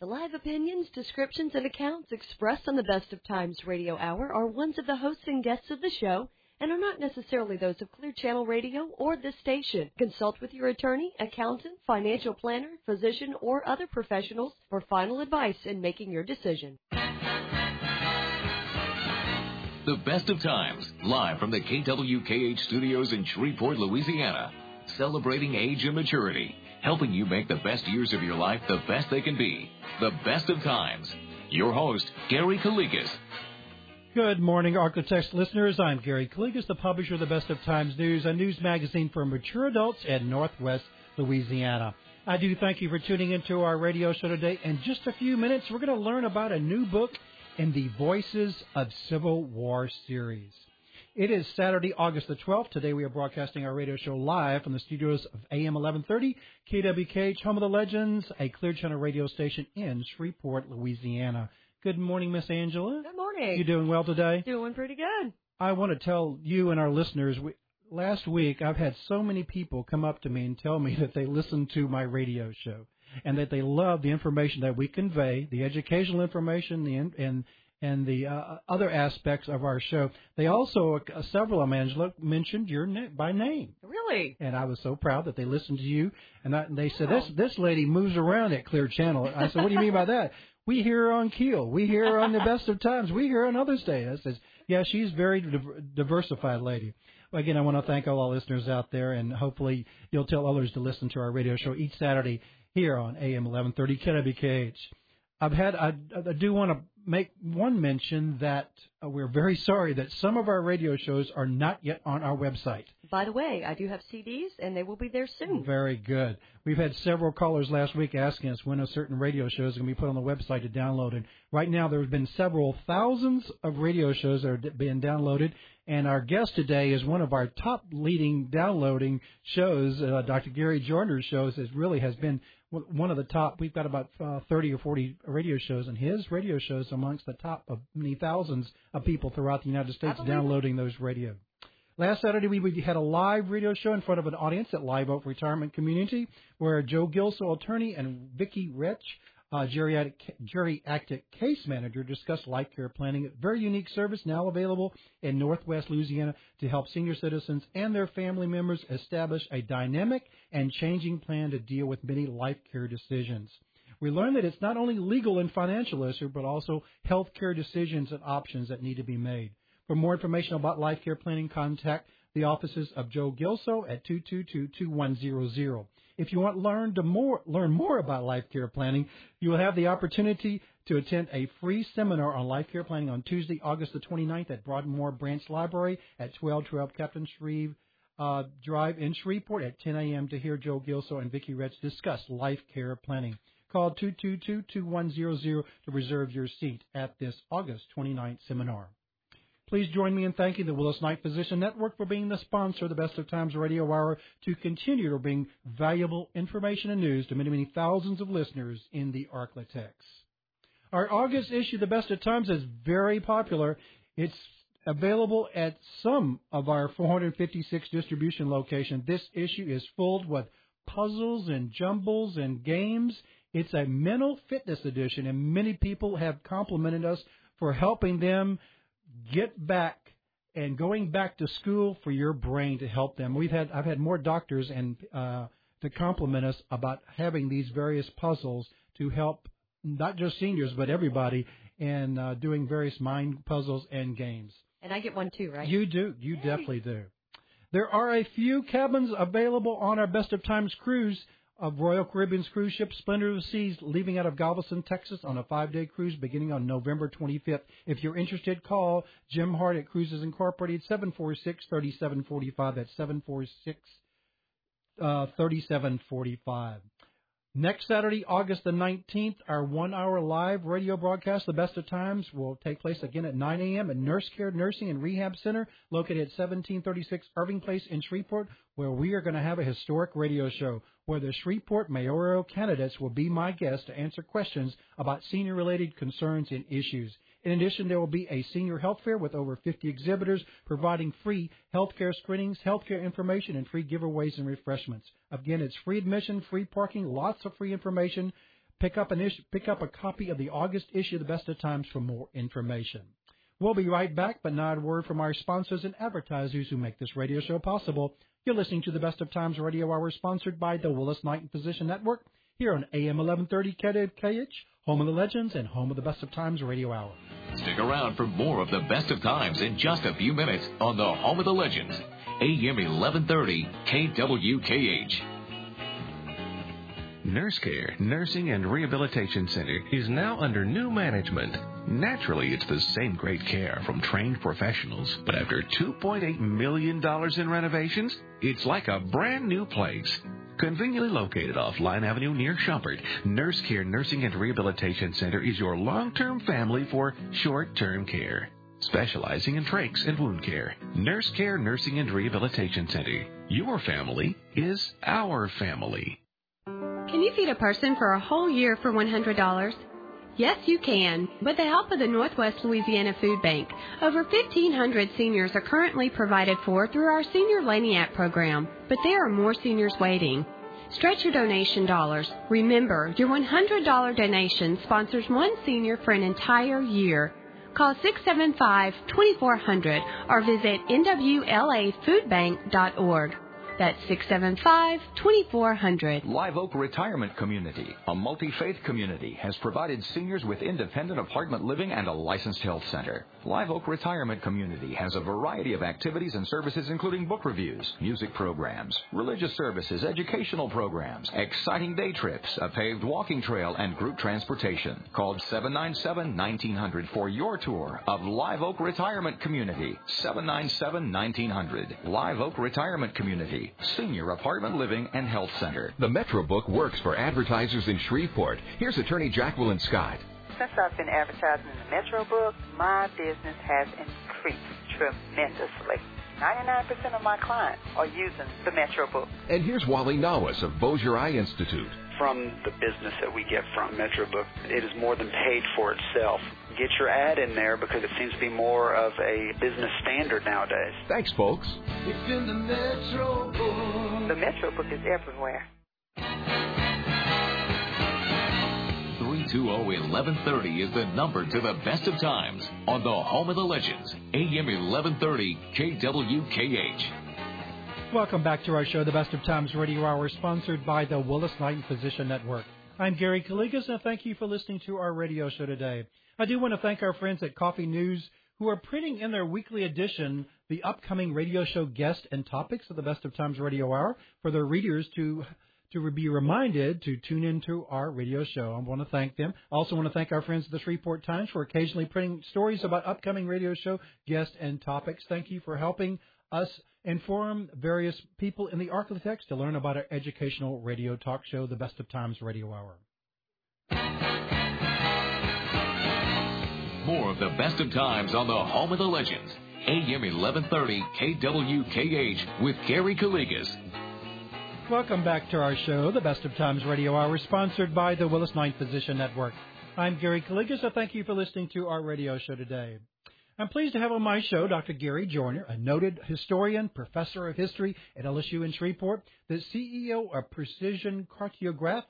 The live opinions, descriptions, and accounts expressed on the Best of Times radio hour are ones of the hosts and guests of the show and are not necessarily those of Clear Channel Radio or this station. Consult with your attorney, accountant, financial planner, physician, or other professionals for final advice in making your decision. The Best of Times, live from the KWKH studios in Shreveport, Louisiana, celebrating age and maturity helping you make the best years of your life the best they can be. The best of times. Your host, Gary Calligas. Good morning, Arklatex listeners. I'm Gary Calligas, the publisher of the Best of Times News, a news magazine for mature adults in Northwest Louisiana. I do thank you for tuning into our radio show today. In just a few minutes, we're going to learn about a new book in the Voices of Civil War series. It is Saturday, August the 12th. Today we are broadcasting our radio show live from the studios of AM 1130, KWKH, home of the legends, a Clear Channel radio station in Shreveport, Louisiana. Good morning, Miss Angela. Good morning. You doing well today? Doing pretty good. I want to tell you and our listeners, we, last week I've had so many people come up to me and tell me that they listen to my radio show and that they love the information that we convey, the educational information, the and and the uh, other aspects of our show. They also, uh, several of them, Angela, mentioned your by name. Really? And I was so proud that they listened to you. And, I, and they said, this this lady moves around at Clear Channel. I said, what do you mean by that? We hear her on Keel. We hear her on the best of times. We hear her on other stations. I says, yeah, she's a very diversified lady. Well, again, I want to thank all our listeners out there, and hopefully you'll tell others to listen to our radio show each Saturday here on AM 1130 KWKH. I've had I, I do want to make one mention that uh, we're very sorry that some of our radio shows are not yet on our website. By the way, I do have CDs and they will be there soon. Very good. We've had several callers last week asking us when a certain radio show is going to be put on the website to download. And right now there have been several thousands of radio shows that are being downloaded. And our guest today is one of our top leading downloading shows. Uh, Dr. Gary Joiner's shows is really has been one of the top. We've got about uh, 30 or 40 radio shows, and his radio shows amongst the top of many thousands of people throughout the United States downloading those radio. Last Saturday, we had a live radio show in front of an audience at Live Oak Retirement Community, where Joe Gilso, attorney, and Vicki Rich uh, geriatric, geriatric case manager discussed life care planning, a very unique service now available in Northwest Louisiana to help senior citizens and their family members establish a dynamic and changing plan to deal with many life care decisions. We learned that it's not only legal and financial issue, but also health care decisions and options that need to be made. For more information about life care planning, contact the offices of Joe Gilso at 222-2100. If you want to learn to more learn more about life care planning, you will have the opportunity to attend a free seminar on life care planning on Tuesday, August the 29th at Broadmoor Branch Library at 1212 Captain Shreve uh, Drive in Shreveport at 10 a.m. to hear Joe Gilso and Vicki Retz discuss life care planning. Call 222-2100 to reserve your seat at this August 29th seminar. Please join me in thanking the Willis-Knighton Physician Network for being the sponsor of the Best of Times Radio Hour to continue to bring valuable information and news to many, many thousands of listeners in the Arklatex. Our August issue, The Best of Times, is very popular. It's available at some of our 456 distribution locations. This issue is filled with puzzles and jumbles and games. It's a mental fitness edition, and many people have complimented us for helping them get back and going back to school for your brain to help them. We've had I've had more doctors and uh, to compliment us about having these various puzzles to help not just seniors but everybody in uh, doing various mind puzzles and games. And I get one too, right? You do. You Yay. definitely do. There are a few cabins available on our Best of Times cruise of Royal Caribbean's cruise ship Splendor of the Seas leaving out of Galveston, Texas on a five-day cruise beginning on November 25th. If you're interested, call Jim Hart at Cruises Incorporated, 746-3745. That's 746 uh, 3745. Next Saturday, August the 19th, our one hour live radio broadcast, The Best of Times, will take place again at 9 a.m. at Nurse Care Nursing and Rehab Center, located at 1736 Irving Place in Shreveport, where we are going to have a historic radio show where the Shreveport mayoral candidates will be my guests to answer questions about senior related concerns and issues. In addition, there will be a senior health fair with over 50 exhibitors providing free healthcare screenings, healthcare information, and free giveaways and refreshments. Again, it's free admission, free parking, lots of free information. Pick up an issue, pick up a copy of the August issue of the Best of Times for more information. We'll be right back, but not a word from our sponsors and advertisers who make this radio show possible. You're listening to the Best of Times Radio Hour, sponsored by the Willis-Knighton Physician Network, here on AM 1130 KH, home of the legends and home of the Best of Times Radio Hour. Stick around for more of the Best of Times in just a few minutes on the home of the legends, AM 1130 KWKH. Nurse Care Nursing and Rehabilitation Center is now under new management. Naturally, it's the same great care from trained professionals, but after $2.8 million in renovations, it's like a brand new place. Conveniently located off Line Avenue near Schumpert, Nurse Care Nursing and Rehabilitation Center is your long-term family for short-term care. Specializing in trachs and wound care, Nurse Care Nursing and Rehabilitation Center. Your family is our family. Can you feed a person for a whole year for $100? Yes, you can. With the help of the Northwest Louisiana Food Bank, over 1,500 seniors are currently provided for through our Senior Lagniappe program, but there are more seniors waiting. Stretch your donation dollars. Remember, your $100 donation sponsors one senior for an entire year. Call 675-2400 or visit nwlafoodbank.org. That's 675 2400. Live Oak Retirement Community, a multi faith community, has provided seniors with independent apartment living and a licensed health center. Live Oak Retirement Community has a variety of activities and services, including book reviews, music programs, religious services, educational programs, exciting day trips, a paved walking trail, and group transportation. Call 797 1900 for your tour of Live Oak Retirement Community. 797 1900. Live Oak Retirement Community. Senior Apartment Living and Health Center. The Metro Book works for advertisers in Shreveport. Here's attorney Jacqueline Scott. Since I've been advertising in the Metro Book, my business has increased tremendously. 99% of my clients are using the Metro Book. And here's Wally Nawas of Bossier Eye Institute. From the business that we get from MetroBook, it is more than paid for itself. Get your ad in there because it seems to be more of a business standard nowadays. Thanks, folks. It's in the Metro Book. The Metro Book is everywhere. 320-1130 is the number to the best of times on the home of the legends, AM 1130 KWKH. Welcome back to our show, The Best of Times Radio Hour, sponsored by the Willis-Knighton Physician Network. I'm Gary Calligas, and thank you for listening to our radio show today. I do want to thank our friends at Coffee News who are printing in their weekly edition the upcoming radio show guest and topics of the Best of Times Radio Hour for their readers to to be reminded to tune into our radio show. I want to thank them. I also want to thank our friends at the Shreveport Times for occasionally printing stories about upcoming radio show guests and topics. Thank you for helping us inform various people in the Arklatex to learn about our educational radio talk show, The Best of Times Radio Hour. More of the best of times on the home of the legends. AM 1130 KWKH with Gary Calligas. Welcome back to our show, The Best of Times Radio Hour, sponsored by the Willis-Knighton Physician Network. I'm Gary Calligas, so thank you for listening to our radio show today. I'm pleased to have on my show Dr. Gary Joiner, a noted historian, professor of history at LSU in Shreveport, the CEO of Precision Cartographics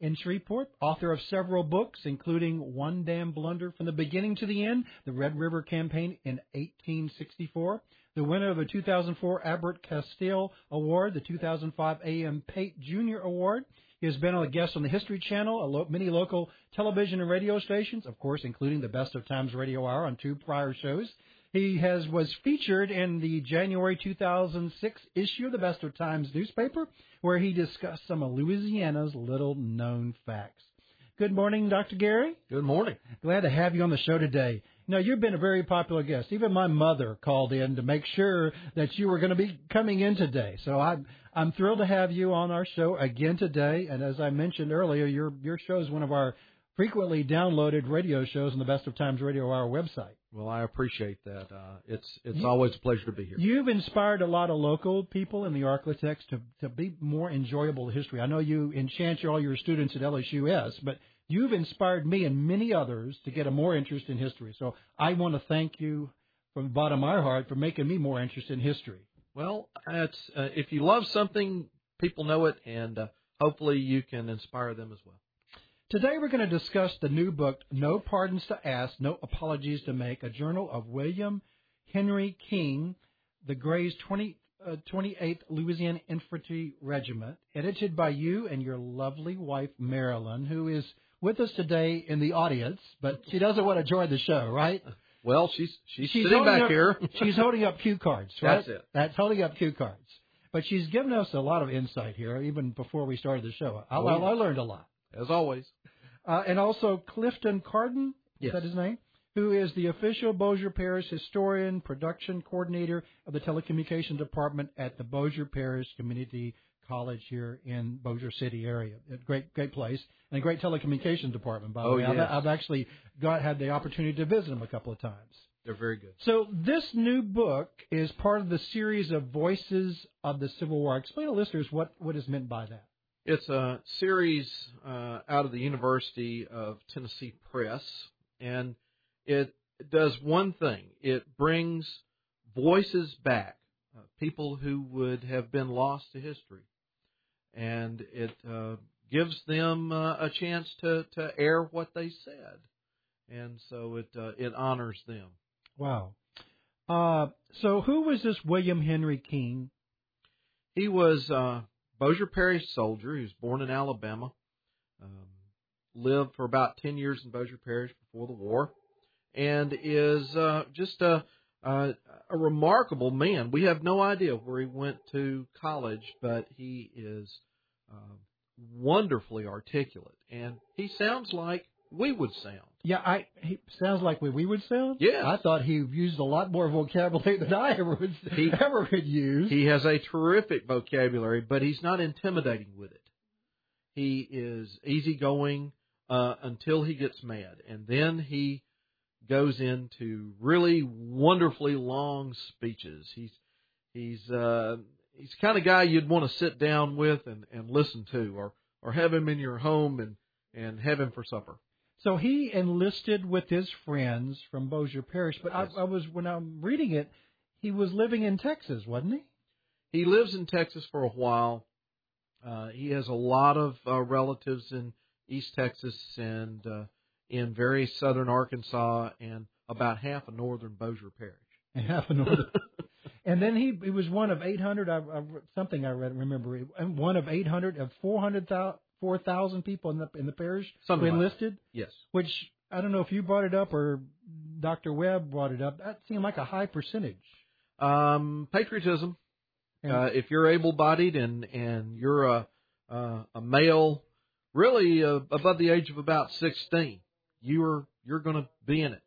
in Shreveport, author of several books, including One Damn Blunder from the Beginning to the End, the Red River Campaign in 1864, the winner of the 2004 Albert Castel Award, the 2005 A.M. Pate Jr. Award. He has been a guest on the History Channel, lo- many local television and radio stations, of course, including the Best of Times Radio Hour on two prior shows. He has was featured in the January 2006 issue of the Best of Times newspaper, where he discussed some of Louisiana's little known facts. Good morning, Dr. Gary. Good morning. Glad to have you on the show today. Now, you've been a very popular guest. Even my mother called in to make sure that you were going to be coming in today. So I'm I'm thrilled to have you on our show again today. And as I mentioned earlier, your your show is one of our frequently downloaded radio shows on the Best of Times Radio Hour website. Well, I appreciate that. Uh, it's it's you, always a pleasure to be here. You've inspired a lot of local people in the Arklatex to to be more enjoyable history. I know you enchant all your students at LSUS, but you've inspired me and many others to get a more interest in history. So I want to thank you from the bottom of my heart for making me more interested in history. Well, it's uh, if you love something, people know it, and uh, hopefully you can inspire them as well. Today we're going to discuss the new book, No Pardons to Ask, No Apologies to Make, a journal of William Henry King, the Gray's 20, uh, 28th Louisiana Infantry Regiment, edited by you and your lovely wife, Marilyn, who is with us today in the audience, but she doesn't want to join the show, right? Well, she's she's, She's sitting back up- here. she's holding up cue cards, right? That's it. That's holding up cue cards. But she's given us a lot of insight here, even before we started the show. I, Oh, I, yeah. I learned a lot. As always. Uh, and also Clifton Cardin, Yes. is that his name? Who is the official Bossier Parish historian, production coordinator of the telecommunication department at the Bossier Parish Community College here in Bossier City area. A great, great place and a great telecommunications department. By the Oh, way, I've. I've actually got had the opportunity to visit them a couple of times. They're very good. So this new book is part of the series of Voices of the Civil War. Explain to listeners what, what is meant by that. It's a series uh, out of the University of Tennessee Press, and it does one thing. It brings voices back, uh, people who would have been lost to history, and it uh, gives them uh, a chance to, to air what they said, and so it uh, it honors them. Wow. Uh, so who was this William Henry King? He was uh, Bossier Parish soldier. He was born in Alabama. Um, lived for about ten years in Bossier Parish before the war, and is uh, just a, a a remarkable man. We have no idea where he went to college, but he is uh, wonderfully articulate, and he sounds like we would sound. Yeah, I he sounds like what we would sound. Yeah, I thought he used a lot more vocabulary than I ever would He- ever would use. He has a terrific vocabulary, but he's not intimidating with it. He is easygoing uh, until he gets mad, and then he goes into really wonderfully long speeches. He's he's uh, he's the kind of guy you'd want to sit down with and, and listen to, or or have him in your home and and have him for supper. so he enlisted with his friends from Bossier Parish, but Yes. I, I was when I'm reading it, he was living in Texas, wasn't he? He lives in Texas for a while. Uh, he has a lot of uh, relatives in East Texas and uh, in very southern Arkansas and about half of northern Bossier Parish. And half an order. and then he he was one of 800. I, I something I read remember and one of 800 of 400,000 4,000 people in the in the parish Something who like enlisted. Yes. Which I don't know if you brought it up or Dr. Webb brought it up. That seemed like a high percentage. Um, patriotism. And- Uh, if you're able-bodied and and you're a uh, a male, really uh, above the age of about 16, you're you're going to be in it.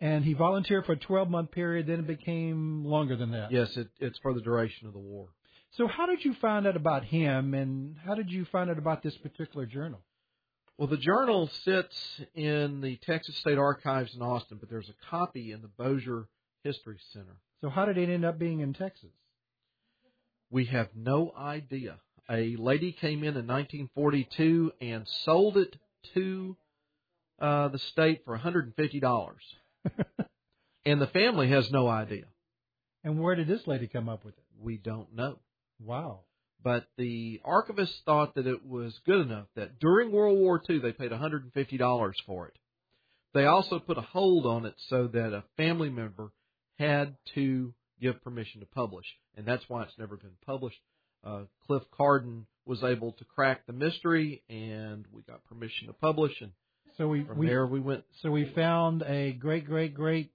and he volunteered for a 12 month period. Then it became longer than that. Yes, it, it's for the duration of the war. So how did you find out about him, and how did you find out about this particular journal? Well, the journal sits in the Texas State Archives in Austin, but there's a copy in the Bossier History Center. So how did it end up being in Texas? We have no idea. A lady came in in 1942 and sold it to uh, the state for $150, and the family has no idea. And where did this lady come up with it? We don't know. Wow. But the archivist thought that it was good enough that during World War II they paid $150 for it. They also put a hold on it so that a family member had to give permission to publish, and that's why it's never been published. Uh, Cliff Cardin was able to crack the mystery, and we got permission to publish, and So we, from we there we went. so we found a great great great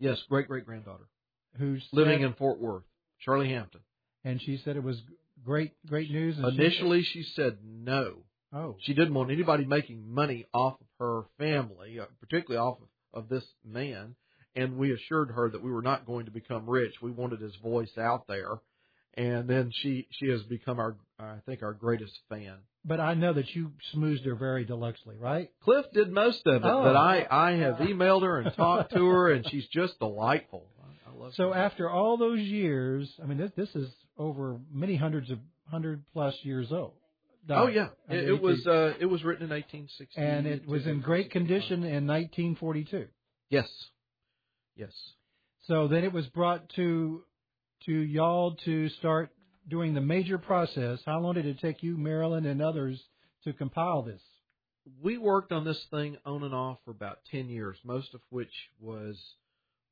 Yes, great great granddaughter who's living in Fort Worth, Charlie Hampton. and she said it was great great news. And she- Initially, she said no. oh, She didn't want anybody making money off of her family, uh, particularly off of, of this man. And we assured her that we were not going to become rich. We wanted his voice out there. And then she she has become our I think our greatest fan. But I know that you smoothed her very deluxely, right? Cliff did most of it, Oh. but I I have emailed her and talked to her, and she's just delightful. I, I love So her. after all those years, I mean, this this is over many hundreds of hundred plus years old. oh yeah, I mean, it, it was uh it was written in 1860, and it was in great condition in 1942. Yes, yes. So then it was brought to to y'all to start doing the major process. How long did it take you, Marilyn, and others to compile this? we worked on this thing on and off for about 10 years, most of which was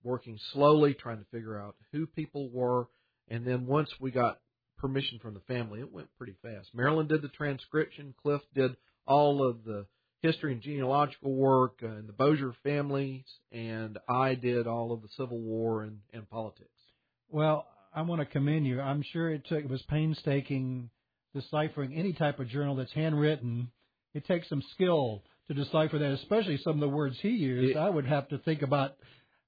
working slowly, trying to figure out who people were. And then once we got permission from the family, it went pretty fast. Marilyn did the transcription, Cliff did all of the history and genealogical work uh, in the Bossier families, and I did all of the Civil War and, and politics. Well, I want to commend you. I'm sure it took it was painstaking deciphering any type of journal that's handwritten. It takes some skill to decipher that, especially some of the words he used. It- I would have to think about,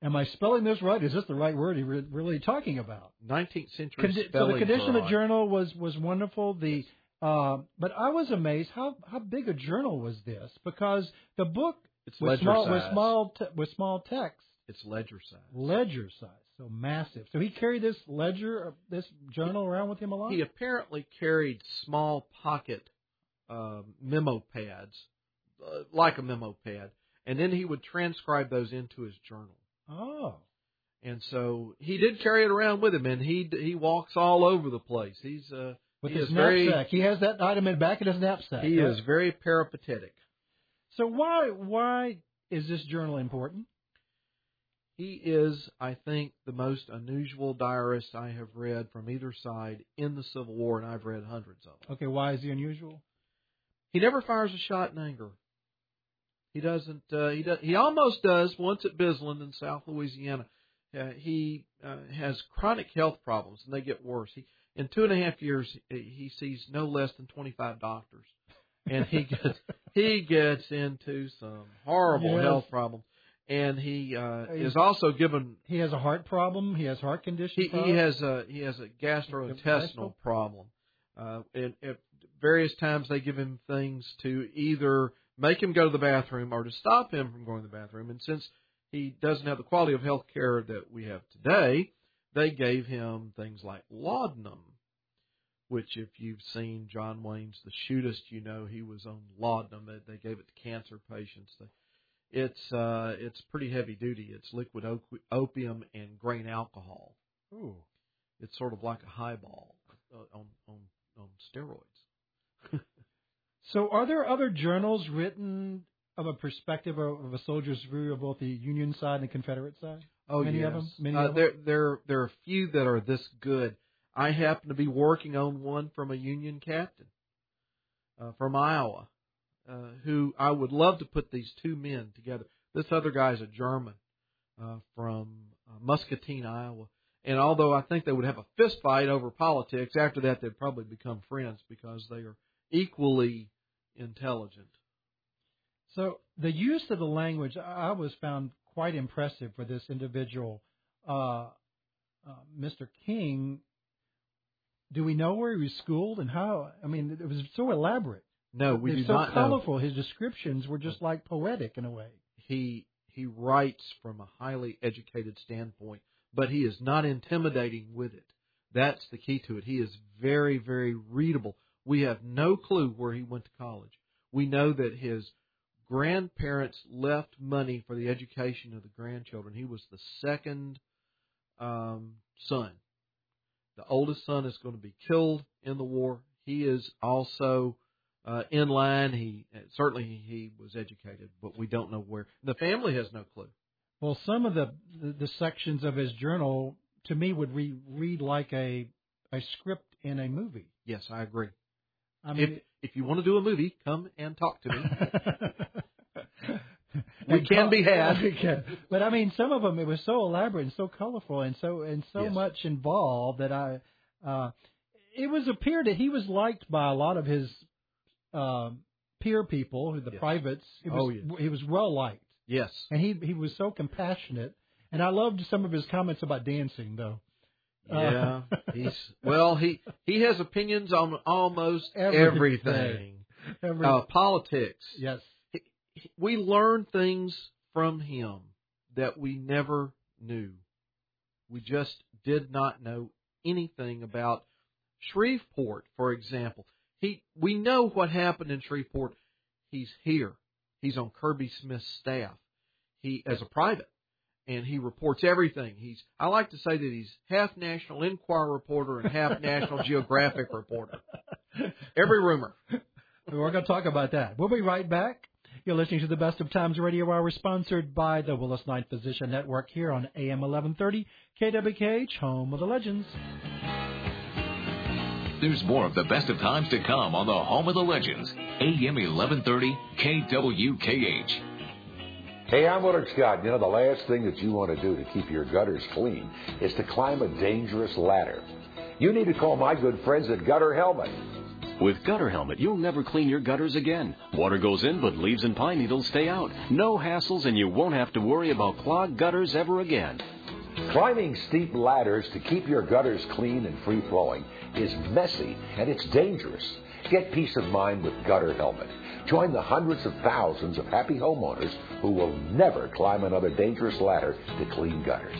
am I spelling this right? Is this the right word he re- really talking about? 19th century Condi- so the condition of the journal was was wonderful. The uh, but I was amazed how how big a journal was this because the book It's was small with small te- with small text It's ledger size. ledger size, so massive. So he carried this ledger, uh, this journal around with him a lot. He apparently carried small pocket uh, memo pads, uh, like a memo pad, and then he would transcribe those into his journal. Oh, And so he did carry it around with him, and he he walks all over the place. He's uh, with he his very knapsack, he has that item in the back of his knapsack. he right? is very peripatetic. So why why is this journal important? He is, I think, the most unusual diarist I have read from either side in the Civil War, and I've read hundreds of them. Okay, why is he unusual? He never fires a shot in anger. He doesn't. Uh, he does. He almost does once at Bisland in South Louisiana. Uh, he uh, has chronic health problems, and they get worse. He in two and a half years he sees no less than twenty five doctors, and he gets he gets into some horrible Yes. health problems. And he uh, is also given He has a heart problem. He has heart condition. he, he has a he has a gastrointestinal problem. Uh, and at various times they give him things to either make him go to the bathroom or to stop him from going to the bathroom. And since he doesn't have the quality of health care that we have today, they gave him things like laudanum, which if you've seen John Wayne's The Shootist, you know he was on laudanum. They, they gave it to cancer patients. They, it's uh, it's pretty heavy duty. It's liquid opi- opium and grain alcohol. Ooh. It's sort of like a highball uh, on on on steroids. So, are there other journals written of a perspective of, of a soldier's view of both the Union side and the Confederate side? Oh many yes. of them. Many uh, of them. there there there are a few that are this good. I happen to be working on one from a Union captain uh, from Iowa, uh, who I would love to put these two men together. This other guy is a German uh, from uh, Muscatine, Iowa. And although I think they would have a fist fight over politics, after that they'd probably become friends because they are equally intelligent. So, the use of the language I was found quite impressive for this individual, uh, uh, Mr. King. Do we know where he was schooled and how? I mean, it was so elaborate. No, we It's do so not know. colorful. His descriptions were just like poetic in a way. he he writes from a highly educated standpoint, but he is not intimidating with it. That's the key to it. He is very very readable. We have no clue where he went to college. We know that his grandparents left money for the education of the grandchildren. He was the second um, son. The oldest son is going to be killed in the war. He is also uh, in line. He certainly he was educated, but we don't know where. The family has no clue. Well, some of the the, sections of his journal to me would re, read like a a script in a movie. Yes, I agree. I mean, if if you want to do a movie, come and talk to me. we can co- be had. But I mean, some of them it was so elaborate and so colorful and so and so Yes. much involved that I. Uh, it was appeared that he was liked by a lot of his um, peer people, the Yes. privates. He was, Oh, yes. He was well liked, Yes. and he he was so compassionate. And I loved some of his comments about dancing, though. Yeah, he's well. He he has opinions on almost Everything. everything. Every- Uh, politics. yes. we learn things from him that we never knew. We just did not know anything about Shreveport, for example. He we know what happened in Shreveport. He's here. He's on Kirby Smith's staff. He as a private and he reports everything. He's I like to say that he's half National Enquirer reporter and half National Geographic reporter. Every rumor. We're going to talk about that. We'll be right back You're listening to the Best of Times Radio Hour, sponsored by the Willis-Knighton Physician Network here on AM 1130 KWKH, home of the legends. There's more of the best of times to come on the home of the legends, AM 1130 KWKH. Hey, I'm Willard Scott. You know, the last thing that you want to do to keep your gutters clean is to climb a dangerous ladder. You need to call my good friends at Gutter Helmet. With Gutter Helmet, you'll never clean your gutters again. Water goes in, but leaves and pine needles stay out. No hassles, and you won't have to worry about clogged gutters ever again. Climbing steep ladders to keep your gutters clean and free flowing is messy and it's dangerous. Get peace of mind with Gutter Helmet. Join the hundreds of thousands of happy homeowners who will never climb another dangerous ladder to clean gutters.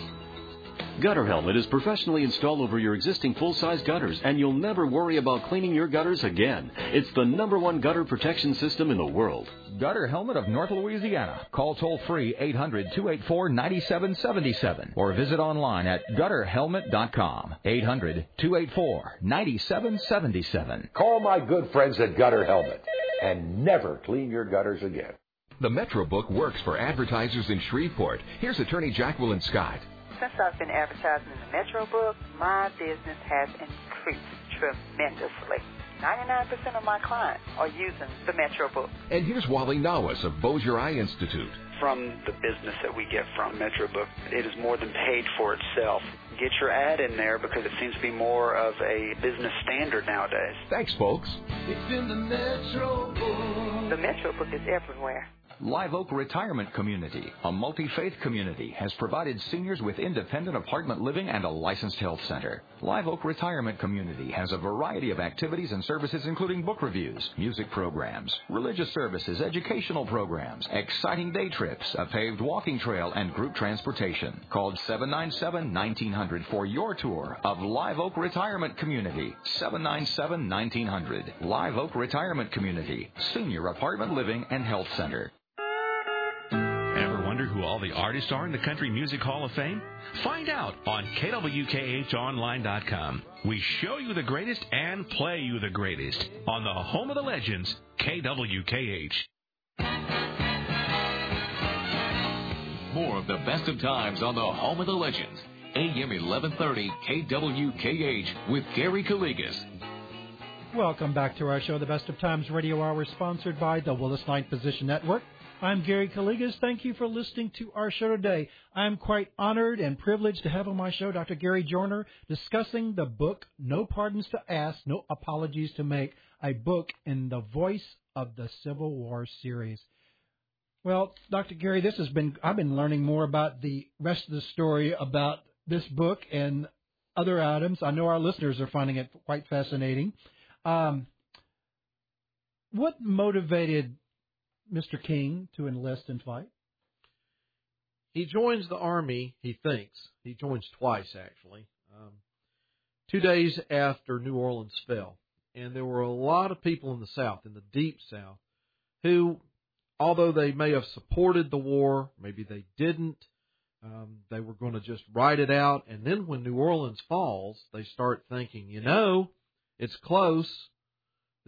Gutter Helmet is professionally installed over your existing full-size gutters, and you'll never worry about cleaning your gutters again. It's the number one gutter protection system in the world. Gutter Helmet of North Louisiana. Call toll free 800 284 9777 or visit online at gutterhelmet.com. 800 284 9777. Call my good friends at Gutter Helmet and never clean your gutters again. The Metro Book works for advertisers in Shreveport. Here's attorney Jacqueline Scott. Since I've been advertising in the Metro Book, my business has increased tremendously. 99% of my clients are using the Metro Book. And here's Wally Nawas of Bossier Eye Institute. From the business that we get from Metro Book, it is more than paid for itself. Get your ad in there because it seems to be more of a business standard nowadays. Thanks, folks. It's in the Metro Book. The Metro Book is everywhere. Live Oak Retirement Community, a multi-faith community, has provided seniors with independent apartment living and a licensed health center. Live Oak Retirement Community has a variety of activities and services including book reviews, music programs, religious services, educational programs, exciting day trips, a paved walking trail, and group transportation. Call 797-1900 for your tour of Live Oak Retirement Community. 797-1900. Live Oak Retirement Community, Senior Apartment Living and Health Center. Ever wonder who all the artists are in the Country Music Hall of Fame? Find out on KWKHOnline.com. We show you the greatest and play you the greatest on the home of the legends, KWKH. More of the best of times on the home of the legends, AM 1130 KWKH with Gary Calligas. Welcome back to our show, The Best of Times Radio Hour, sponsored by the Willis-Knighton Physician Network. I'm Gary Calligas. Thank you for listening to our show today. I'm quite honored and privileged to have on my show Dr. Gary Joiner discussing the book No Pardons to Ask, No Apologies to Make, a book in the Voice of the Civil War series. Well, Dr. Gary, this has been I've been learning more about the rest of the story about this book and other items. I know our listeners are finding it quite fascinating. Um, what motivated Mr. King to enlist and fight? He joins the army, he thinks. He joins twice, actually. Um, two days after New Orleans fell. And there were a lot of people in the South, in the deep South, who, although they may have supported the war, maybe they didn't, um, they were going to just ride it out. And then when New Orleans falls, they start thinking, you know, it's close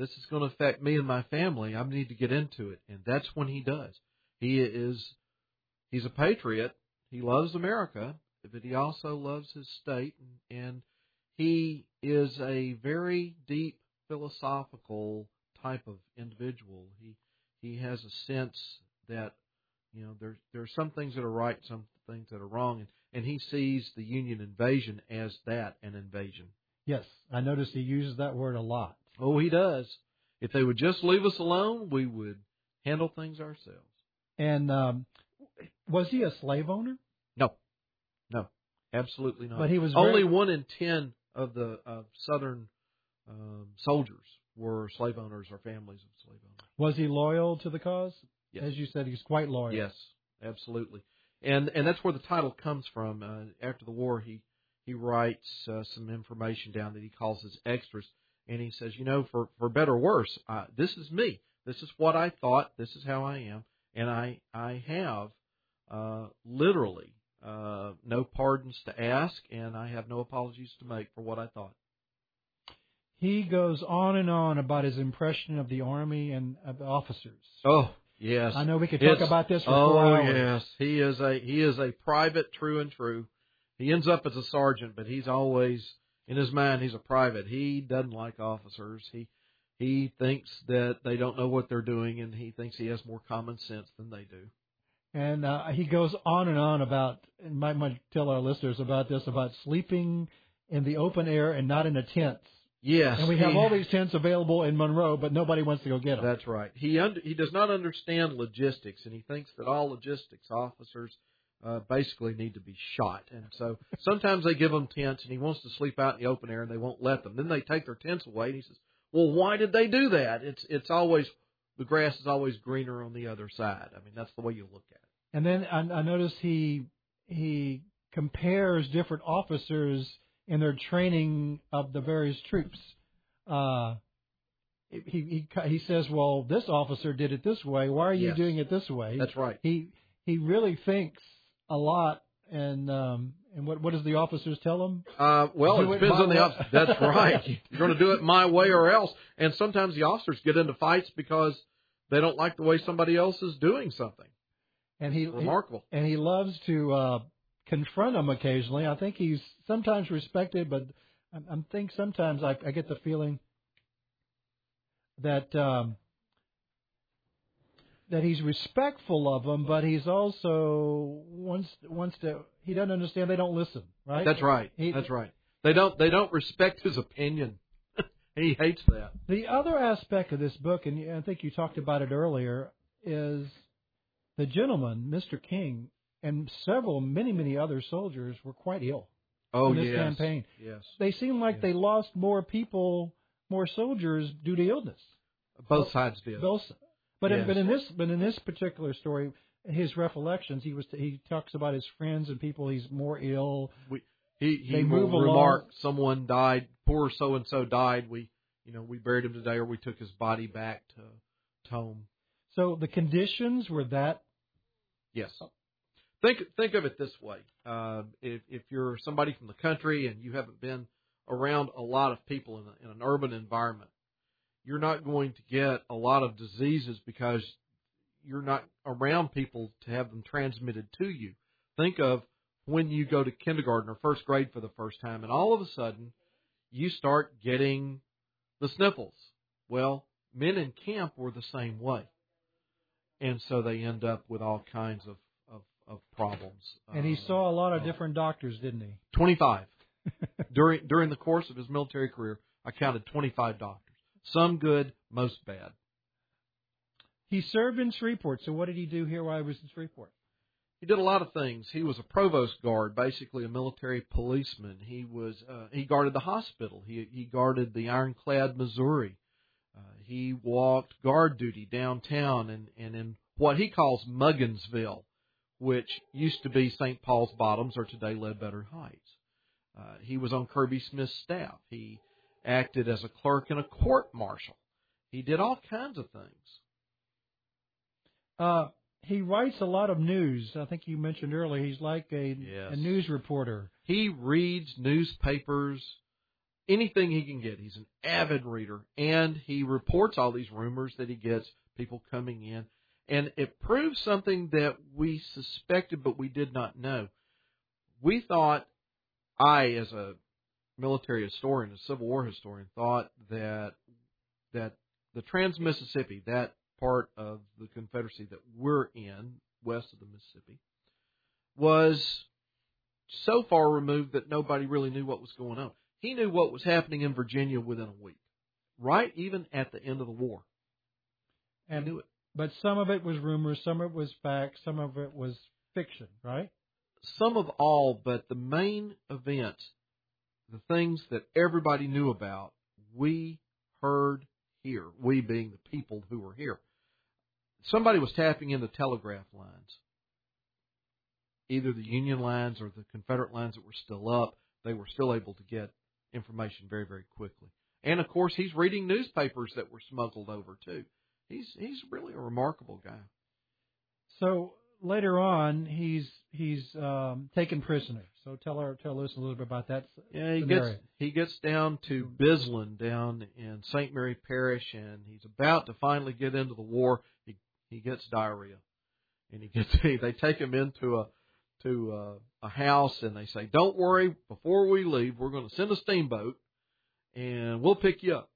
this is going to affect me and my family. I need to get into it. And that's when he does. He is, he's a patriot. He loves America, but he also loves his state. And, he is a very deep philosophical type of individual. He, he has a sense that, you know, there, there are some things that are right, some things that are wrong. And, and he sees the Union invasion as that, an invasion. Yes, I noticed he uses that word a lot. Oh, he does. If they would just leave us alone, we would handle things ourselves. And um, was he a slave owner? No, no, absolutely not. But he was only very... one in ten of the uh, Southern um, soldiers were slave owners or families of slave owners. Was he loyal to the cause? Yes. As you said, he's quite loyal. Yes, absolutely. And and that's where the title comes from. Uh, after the war, he he writes uh, some information down that he calls his extras and he says, you know, for for better or worse, uh, this is me. This is what I thought. This is how I am, and I I have uh, literally uh, no pardons to ask, and I have no apologies to make for what I thought. He goes on and on about his impression of the army and of the officers. Oh, Yes, I know we could talk It's- about this for oh four hours. yes, he is a he is a private, true and true. He ends up as a sergeant, but he's always in his mind he's a private. He doesn't like officers. He he thinks that they don't know what they're doing, and he thinks he has more common sense than they do. And uh, he goes on and on about, and might, might tell our listeners about this, about sleeping in the open air and not in a tent. Yes, And we have he- all these tents available in Monroe, but nobody wants to go get them. That's right. He under, he does not understand logistics, and he thinks that all logistics officers uh, basically need to be shot. And so sometimes they give them tents, and he wants to sleep out in the open air, and they won't let them. Then they take their tents away, and he says, "Well, why did they do that? It's it's always the grass is always greener on the other side. I mean, that's the way you look at it. And then I, I notice he he compares different officers in their training of the various troops. Uh, he he he says, "Well, this officer did it this way. Why are you Yes. doing it this way?" That's right. He he really thinks a lot. And um and what what does the officers tell him? Uh, well, Do it it depends my on the officer. That's right. You're going to do it my way or else. And sometimes the officers get into fights because they don't like the way somebody else is doing something. And he Remarkable. and he loves to uh confront them occasionally. I think he's sometimes respected, but I, I think sometimes I, I get the feeling that um, that he's respectful of them, but he's also wants wants to. He doesn't understand. They don't listen, right? That's right. He- That's right. They don't they don't respect his opinion. he hates that. The other aspect of this book, and I think you talked about it earlier, is the gentleman, Mr. King, and several, many, many other soldiers were quite ill Oh in this yes. campaign. Yes. They seem like they lost more people, more soldiers due to illness. Both sides did. Both, but in, Yes. but in this but in this particular story, his recollections, he was he talks about his friends and people. He's more ill. We, he he They will move along. remark someone died, poor so and so died. We you know we buried him today, or we took his body back to, to home. So the conditions were that Yes. Think think of it this way: uh, if if you're somebody from the country and you haven't been around a lot of people in, a, in an urban environment, you're not going to get a lot of diseases because you're not around people to have them transmitted to you. Think of when you go to kindergarten or first grade for the first time, and all of a sudden you start getting the sniffles. Well, men in camp were the same way, and so they end up with all kinds of of, of problems. and he Uh, saw a lot of different doctors, didn't he? 25 during during the course of his military career. I counted 25 doctors, some good, most bad. He served in Shreveport. So what did he do here while he was in Shreveport? He did a lot of things. He was a provost guard, basically a military policeman. He was uh, he guarded the hospital. He he guarded the ironclad Missouri. Uh, he walked guard duty downtown and and in what he calls Mugginsville, which used to be St. Paul's Bottoms or today Ledbetter Heights. Uh, he was on Kirby Smith's staff. He acted as a clerk in a court martial. He did all kinds of things. Uh, he writes a lot of news. I think you mentioned earlier he's like a, Yes. a news reporter. He reads newspapers, anything he can get. He's an avid reader, and he reports all these rumors that he gets, people coming in, and it proves something that we suspected but we did not know. We thought, I as a military historian, a Civil War historian, thought that that the Trans Mississippi, that part of the Confederacy that we're in, west of the Mississippi, was so far removed that nobody really knew what was going on. He knew what was happening in Virginia within a week, right even at the end of the war. And knew it. But some of it was rumors, some of it was fact, some of it was fiction, right? Some of all, but the main events, the things that everybody knew about, we heard here, we being the people who were here. Somebody was tapping in the telegraph lines, either the Union lines or the Confederate lines that were still up. They were still able to get information very, very quickly. And of course, he's reading newspapers that were smuggled over too. He's he's really a remarkable guy. So later on, he's he's um, taken prisoner. So tell our tell us a little bit about that. Yeah, he scenario. gets he gets down to Bisland down in St. Mary Parish, and he's about to finally get into the war. He he gets diarrhea, and he gets they take him into a to a, a house and they say, "Don't worry, before we leave, we're going to send a steamboat, and we'll pick you up."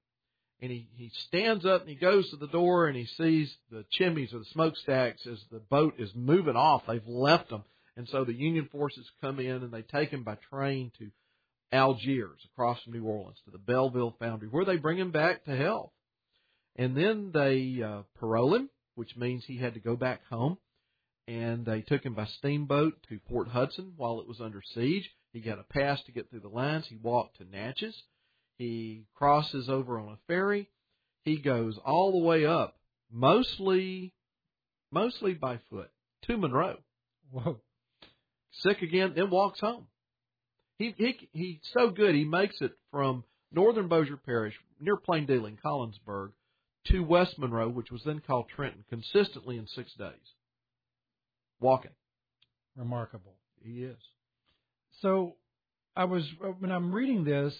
And he he stands up and he goes to the door and he sees the chimneys or the smokestacks as the boat is moving off. They've left them, and so the Union forces come in and they take him by train to Algiers, across from New Orleans, to the Belleville Foundry, where they bring him back to health. And then they uh, parole him, which means he had to go back home and they took him by steamboat to Port Hudson while it was under siege. He got a pass to get through the lines. He walked to Natchez. He crosses over on a ferry. He goes all the way up, mostly, mostly by foot, to Monroe. Whoa. Sick again, then walks home. He he he's so good. He makes it from northern Bossier Parish near Plain Dealing, Collinsburg, to West Monroe, which was then called Trenton, consistently in six days walking. Remarkable. He is. So, I was when I'm reading this.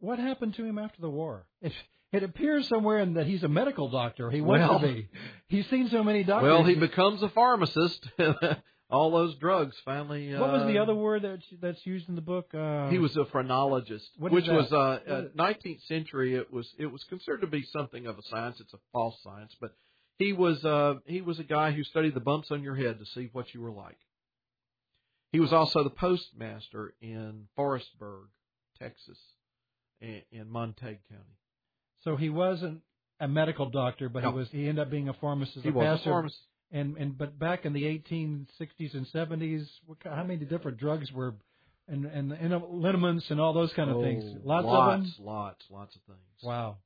What happened to him after the war? It, it appears somewhere in that he's a medical doctor. He wants well, to be. He's seen so many doctors. Well, he becomes a pharmacist. All those drugs finally. Uh, what was the other word that's that's used in the book? Uh, he was a phrenologist, which was uh, uh, 19th century. It was it was considered to be something of a science. It's a false science, but he was uh, he was a guy who studied the bumps on your head to see what you were like. He was also the postmaster in Forestburg, Texas, in, in Montague County. So he wasn't a medical doctor, but no. he was he ended up being a pharmacist. He a was pastor, a pharmacist. And and but back in the 1860s and 70s, how many different drugs were, and and, and liniments and all those kind of oh, things. Lots, lots, of them. Lots, lots of things. Wow.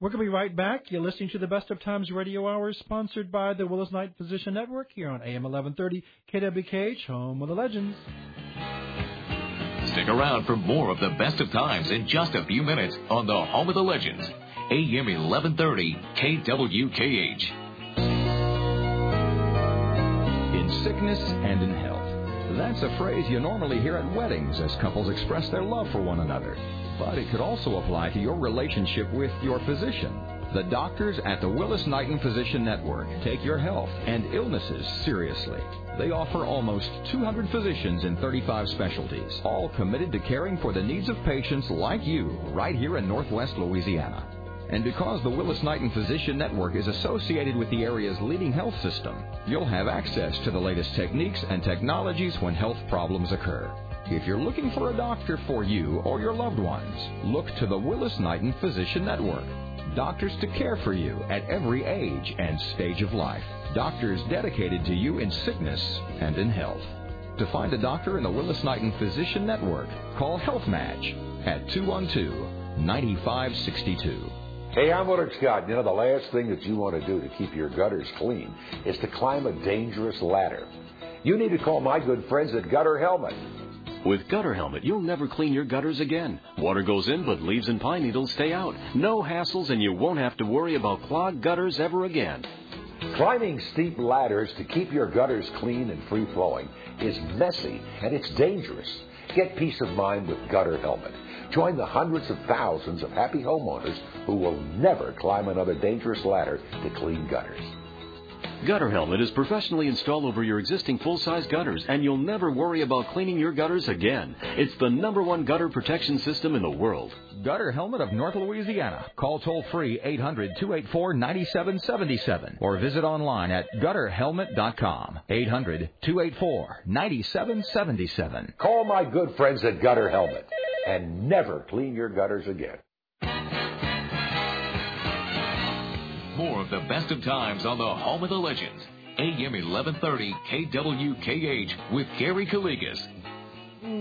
We're going to be right back. You're listening to the Best of Times Radio Hour, sponsored by the Willis Knighton Physician Network here on AM 1130 KWKH, home of the legends. Stick around for more of the Best of Times in just a few minutes on the Home of the Legends, AM 1130 KWKH. In sickness and in health. That's a phrase you normally hear at weddings as couples express their love for one another. But it could also apply to your relationship with your physician. The doctors at the Willis Knighton Physician Network take your health and illnesses seriously. They offer almost 200 physicians in 35 specialties, all committed to caring for the needs of patients like you right here in Northwest Louisiana. And because the Willis Knighton Physician Network is associated with the area's leading health system, you'll have access to the latest techniques and technologies when health problems occur. If you're looking for a doctor for you or your loved ones, look to the Willis Knighton Physician Network. Doctors to care for you at every age and stage of life. Doctors dedicated to you in sickness and in health. To find a doctor in the Willis Knighton Physician Network, call Health Match at 212 9562. Hey, I'm Willard Scott. You know, the last thing that you want to do to keep your gutters clean is to climb a dangerous ladder. You need to call my good friends at Gutter Helmet. With Gutter Helmet, you'll never clean your gutters again. Water goes in, but leaves and pine needles stay out. No hassles, and you won't have to worry about clogged gutters ever again. Climbing steep ladders to keep your gutters clean and free flowing is messy and it's dangerous. Get peace of mind with Gutter Helmet. Join the hundreds of thousands of happy homeowners who will never climb another dangerous ladder to clean gutters. Gutter Helmet is professionally installed over your existing full-size gutters, and you'll never worry about cleaning your gutters again. It's the number one gutter protection system in the world. Gutter Helmet of North Louisiana. Call toll free 800 284 9777 or visit online at gutterhelmet.com. 800 284 9777. Call my good friends at Gutter Helmet and never clean your gutters again. More of the best of times on the Home of the Legends, AM 1130 KWKH with Gary Calligas.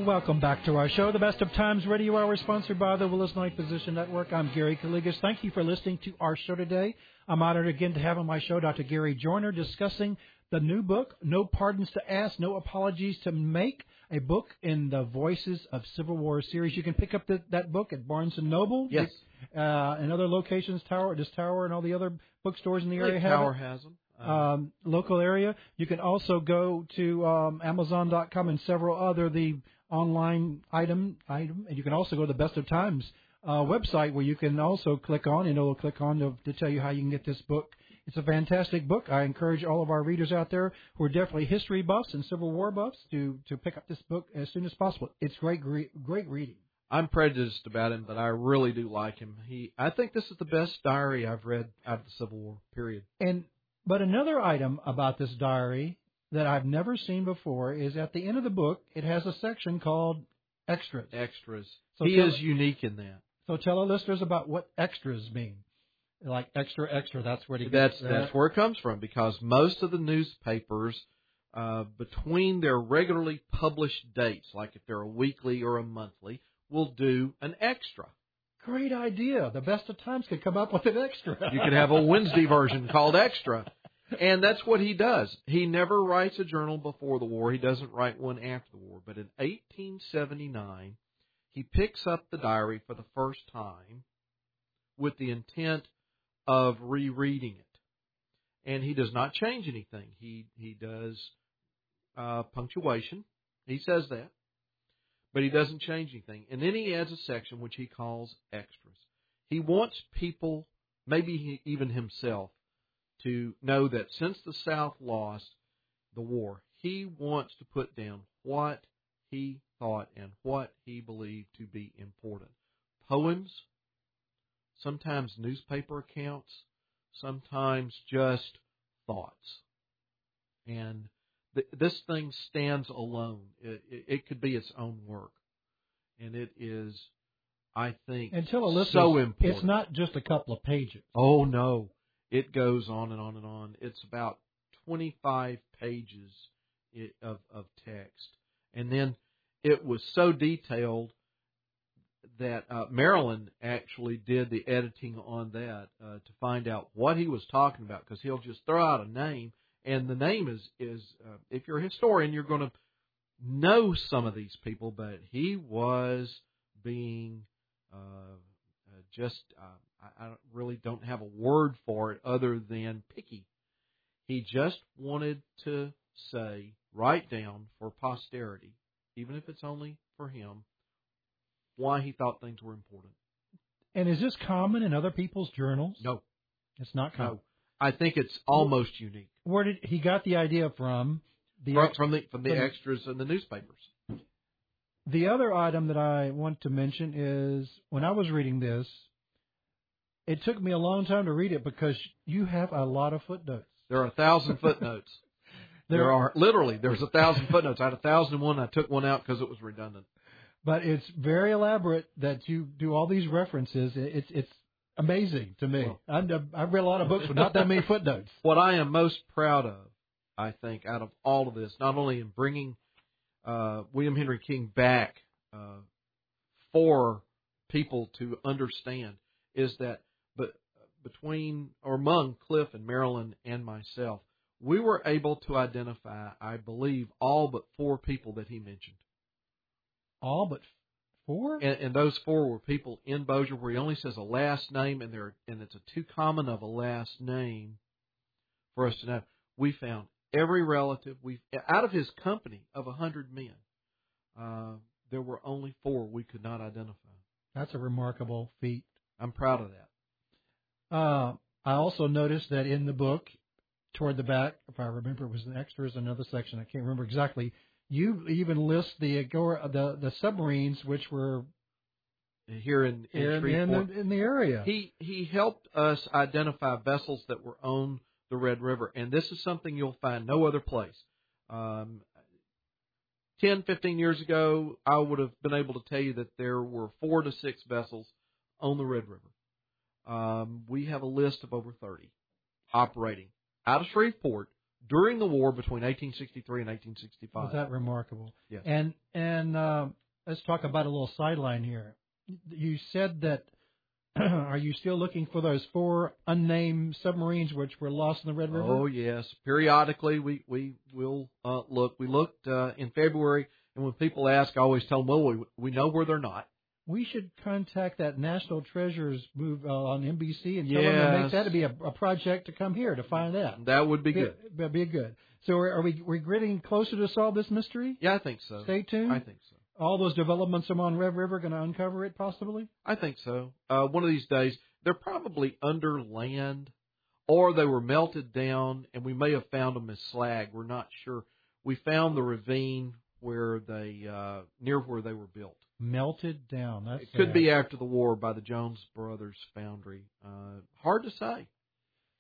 Welcome back to our show, the Best of Times Radio Hour, sponsored by the Willis Knighton Physician Network. I'm Gary Calligas. Thank you for listening to our show today. I'm honored again to have on my show Dr. Gary Joiner discussing the new book, No Pardons to Ask, No Apologies to Make, a book in the Voices of Civil War series. You can pick up the, that book at Barnes & Noble. Yes. Uh, and other locations, Tower, this Tower and all the other bookstores in the area have Tower it. has them. Um, local area. You can also go to um, Amazon.com and several other the online item item, and you can also go to the Best of Times uh, website where you can also click on, and it'll click on to, to tell you how you can get this book It's a fantastic book. I encourage all of our readers out there who are definitely history buffs and Civil War buffs to to pick up this book as soon as possible. It's great, great, great reading. I'm prejudiced about him, but I really do like him. He, I think this is the best diary I've read out of the Civil War period. And but another item about this diary that I've never seen before is at the end of the book. It has a section called extras. Extras. So he tell- is unique in that. So tell our listeners about what extras mean. Like extra, extra. That's where he That's that. that's where it comes from because most of the newspapers, uh, between their regularly published dates, like if they're a weekly or a monthly, will do an extra. Great idea. The best of times could come up with an extra. You could have a Wednesday version called Extra. And that's what he does. He never writes a journal before the war. He doesn't write one after the war. But in 1879, he picks up the diary for the first time with the intent of rereading it. And he does not change anything. He he does uh, punctuation. He says that, but he doesn't change anything. And then he adds a section which he calls extras. He wants people, maybe he, even himself, to know that since the South lost the war, he wants to put down what he thought and what he believed to be important. Poems, sometimes newspaper accounts, sometimes just thoughts. And th- this thing stands alone. It, it, it could be its own work. And it is, I think, tell a listener, so important. it's not just a couple of pages. Oh no, it goes on and on and on. It's about 25 pages of of text, and then it was so detailed that uh, Marilyn actually did the editing on that uh, to find out what he was talking about because he'll just throw out a name, and the name is is uh, if you're a historian, you're going to know some of these people, but he was being uh, uh, just uh, I, I really don't have a word for it other than picky. He just wanted to say, write down for posterity, even if it's only for him, why he thought things were important. And is this common in other people's journals? No, It's not common. no, I think it's almost unique Where did he got the idea from? The from, ex- from the from the from- extras in the newspapers. The other item that I want to mention is when I was reading this, it took me a long time to read it because you have a lot of footnotes. There are a thousand footnotes. There There are literally there's a thousand footnotes. I had a thousand and one. I took one out because it was redundant. But it's very elaborate that you do all these references. It's it's amazing to me. Well- I've, I've read a lot of books with not that many footnotes. What I am most proud of, I think, out of all of this, not only in bringing uh, William Henry King back uh, for people to understand, is that but between or among Cliff and Marilyn and myself, we were able to identify, I believe, all but four people that he mentioned. All but four? And, and those four were people in Bossier where he only says a last name, and they're and it's a too common of a last name for us to know. We found every relative. We out of his company of a hundred men, uh, there were only four we could not identify. That's a remarkable feat. I'm proud of that. Uh, I also noticed that in the book, toward the back, if I remember, it was an extras, another section. I can't remember exactly. You even list the Agora, the the submarines which were Here in, in, in, in, the, in the area. He he helped us identify vessels that were on the Red River, and this is something you'll find no other place. Um, 10, 15 years ago, I would have been able to tell you that there were four to six vessels on the Red River. Um, we have a list of over 30 operating out of Shreveport during the war between 1863 and 1865. Was that remarkable? Yes. And and uh, let's talk about a little sideline here. You said that. are you still looking for those four unnamed submarines which were lost in the Red River? Oh yes, periodically we we will uh, look. We looked uh, in February, and when people ask, I always tell them, well, we we know where they're not. We should contact that National Treasures move uh, on NBC and tell them to make that to be a, a project to come here to find that. That would be good. That'd be good. So are, are we we're getting closer to solve this mystery? Yeah, I think so. Stay tuned. I think so. All those developments on Red River going to uncover it possibly. I think so. Uh, one of these days, they're probably under land, or they were melted down, and we may have found them as slag. We're not sure. We found the ravine where they uh, near where they were built. Melted down. That's It could sad. be after the war by the Jones Brothers Foundry. Uh, hard to say.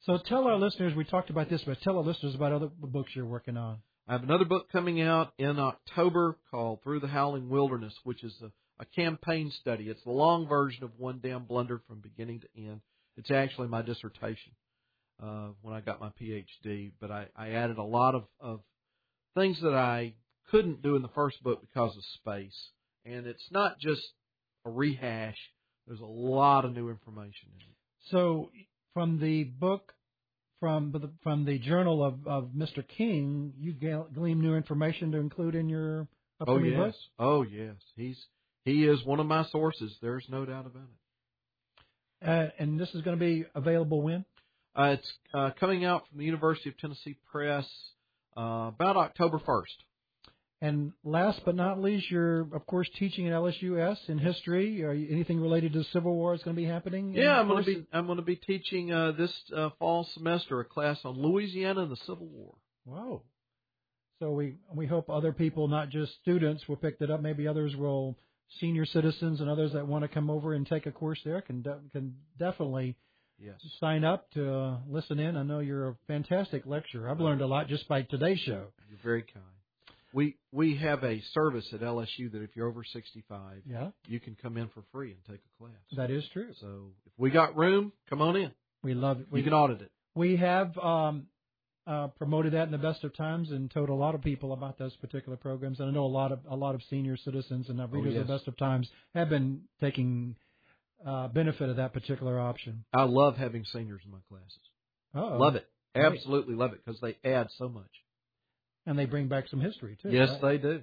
So tell our listeners, we talked about this, but tell our listeners about other books you're working on. I have another book coming out in October called Through the Howling Wilderness, which is a, a campaign study. It's the long version of One Damn Blunder from beginning to end. It's actually my dissertation uh, when I got my PhD, but I, I added a lot of, of things that I couldn't do in the first book because of space. And it's not just a rehash. There's a lot of new information in it. So from the book, from the from the journal of, of Mr. King, you glean new information to include in your Oh upcoming yes. book. Oh yes. He's he is one of my sources. There's no doubt about it. Uh, and this is going to be available when? Uh, it's uh, coming out from the University of Tennessee Press uh, about October 1st. And last but not least, you're of course teaching at LSUS in history. Are you, anything related to the Civil War is going to be happening? Yeah, I'm going to be I'm going to be teaching uh, this uh, fall semester a class on Louisiana and the Civil War. Wow. So we we hope other people, not just students, will pick that up. Maybe others will, senior citizens and others that want to come over and take a course there can de- can definitely Yes. sign up to uh, listen in. I know you're a fantastic lecturer. I've learned a lot just by today's show. You're very kind. We we have a service at LSU that if you're over 65, Yeah. you can come in for free and take a class. That is true. So if we got room, come on in. We love it. We you can audit it. We have um, uh, promoted that in the best of times and told a lot of people about those particular programs. And I know a lot of a lot of senior citizens and readers yes. of the best of times have been taking uh, benefit of that particular option. I love having seniors in my classes. Uh-oh. Love it. Great. Absolutely love it because they add so much. And they bring back some history too. Yes, right? they do.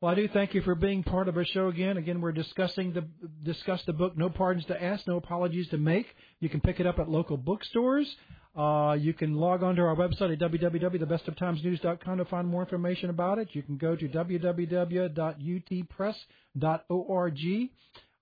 Well, I do thank you for being part of our show again. Again, we're discussing the discuss the book "No Pardons to Ask, No Apologies to Make." You can pick it up at local bookstores. Uh, you can log on to our website at www.thebestoftimesnews.com to find more information about it. You can go to www.utpress.org,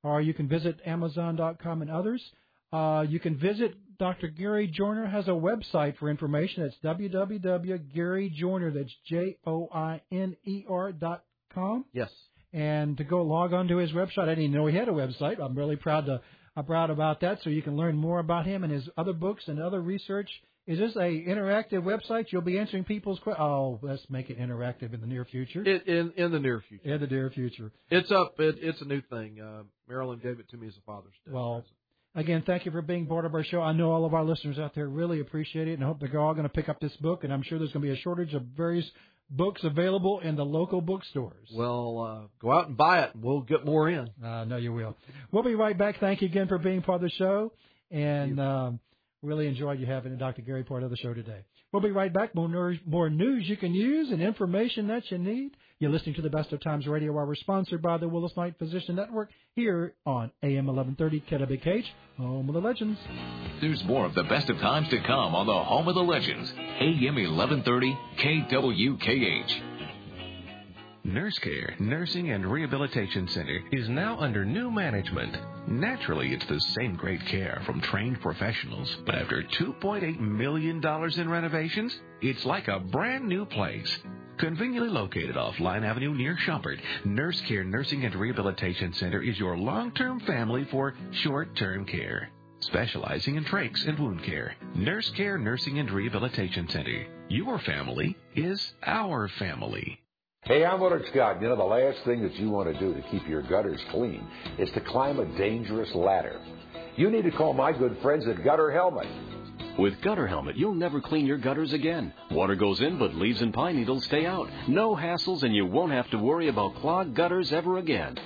or you can visit Amazon.com and others. Uh, you can visit Dr. Gary Joiner has a website for information. It's www.garyjoiner. That's J O I N E R dot com. Yes. And to go log on to his website, I didn't even know he had a website. I'm really proud to I'm proud about that. So you can learn more about him and his other books and other research. Is this a interactive website? You'll be answering people's questions. Oh, let's make it interactive in the near future. It, in in the near future. in the near future. It's up. It, it's a new thing. Uh, Marilyn gave it to me as a Father's Day. Well, again, thank you for being part of our show. I know all of our listeners out there really appreciate it, and I hope they're all going to pick up this book. And I'm sure there's going to be a shortage of various books available in the local bookstores. Well, uh, go out and buy it, we'll get more in. I know you will. We'll be right back. Thank you again for being part of the show, and um, really enjoyed you having Dr. Gary part of the show today. We'll be right back. More, ner- more news you can use and information that you need. You're listening to the Best of Times Radio Hour, sponsored by the Willis Knighton Physician Network here on AM 1130 KWKH, home of the legends. There's more of the best of times to come on the home of the legends, AM 1130 KWKH. Nurse Care Nursing and Rehabilitation Center is now under new management. Naturally, it's the same great care from trained professionals, but after $2.8 million in renovations, it's like a brand new place. Conveniently located off Line Avenue near Schumpert, Nurse Care Nursing and Rehabilitation Center is your long-term family for short-term care. Specializing in trachs and wound care, Nurse Care Nursing and Rehabilitation Center. Your family is our family. Hey, I'm Willard Scott. You know, the last thing that you want to do to keep your gutters clean is to climb a dangerous ladder. You need to call my good friends at Gutter Helmet. With Gutter Helmet, you'll never clean your gutters again. Water goes in, but leaves and pine needles stay out. No hassles, and you won't have to worry about clogged gutters ever again.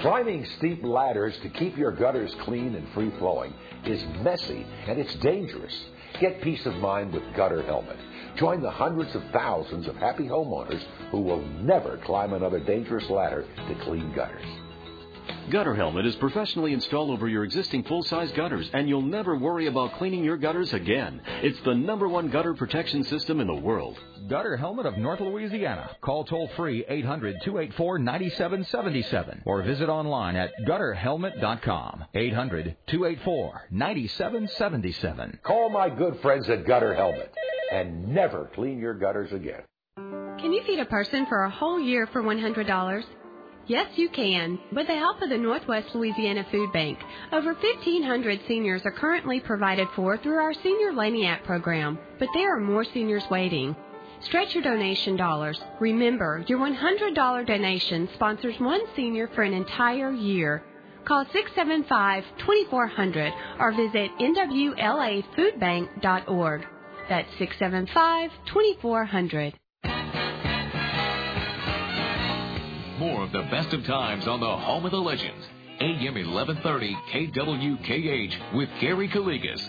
Climbing steep ladders to keep your gutters clean and free flowing is messy and it's dangerous. Get peace of mind with Gutter Helmet. Join the hundreds of thousands of happy homeowners who will never climb another dangerous ladder to clean gutters. Gutter Helmet is professionally installed over your existing full-size gutters, and you'll never worry about cleaning your gutters again. It's the number one gutter protection system in the world. Gutter Helmet of North Louisiana. Call toll free 800 284 9777 or visit online at gutterhelmet.com. 800 284 9777. Call my good friends at Gutter Helmet and never clean your gutters again. Can you feed a person for a whole year for $100? Yes, you can. With the help of the Northwest Louisiana Food Bank, over 1,500 seniors are currently provided for through our Senior Lagniappe program, but there are more seniors waiting. Stretch your donation dollars. Remember, your $100 donation sponsors one senior for an entire year. Call 675-2400 or visit nwlafoodbank.org. That's 675-2400. More of the best of times on the home of the legends. AM 1130 KWKH with Gary Calligas.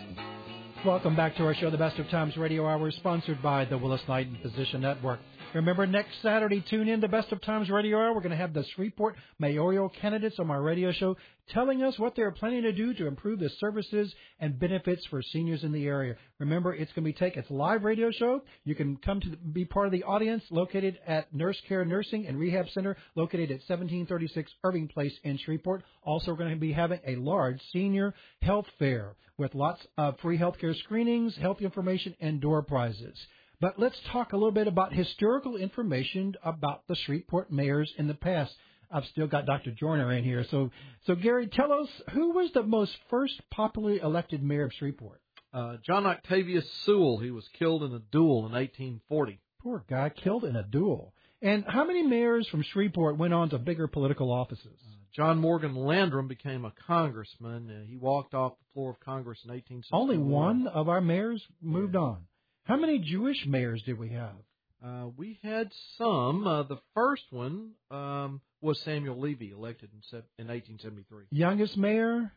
Welcome back to our show, The Best of Times Radio Hour, sponsored by the Willis Knighton Physician Network. Remember, next Saturday, tune in to Best of Times Radio Hour. We're going to have the Shreveport mayoral candidates on my radio show telling us what they're planning to do to improve the services and benefits for seniors in the area. Remember, it's going to be take it's a live radio show. You can come to be part of the audience located at Nurse Care Nursing and Rehab Center located at 1736 Irving Place in Shreveport. Also, we're going to be having a large senior health fair with lots of free healthcare screenings, health information, and door prizes. But let's talk a little bit about historical information about the Shreveport mayors in the past. I've still got Dr. Joiner in here. So, so Gary, tell us who was the most first popularly elected mayor of Shreveport? Uh, John Octavius Sewell. He was killed in a duel in 1840. Poor guy, killed in a duel. And how many mayors from Shreveport went on to bigger political offices? Uh, John Morgan Landrum became a congressman. Uh, he walked off the floor of Congress in 1861. Only one of our mayors moved yeah. on. How many Jewish mayors did we have? Uh, we had some. Uh, the first one um, was Samuel Levy, elected in, in 1873. Youngest mayor?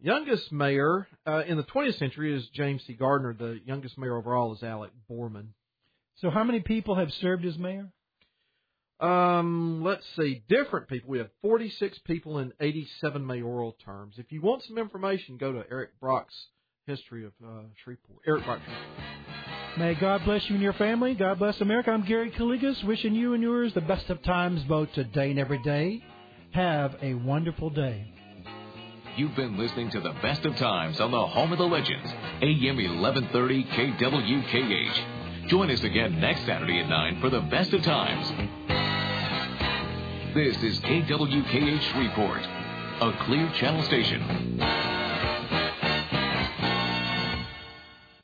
Youngest mayor uh, in the 20th century is James C. Gardner. The youngest mayor overall is Alec Borman. So, how many people have served as mayor? Um, let's see, different people. We have 46 people in 87 mayoral terms. If you want some information, go to Eric Brock's history of uh, Shreveport. Eric Brock. May God bless you and your family. God bless America. I'm Gary Calligas, wishing you and yours the best of times both today and every day. Have a wonderful day. You've been listening to the best of times on the home of the legends, AM 1130 KWKH. Join us again next Saturday at 9 for the best of times. This is KWKH Report, a clear channel station.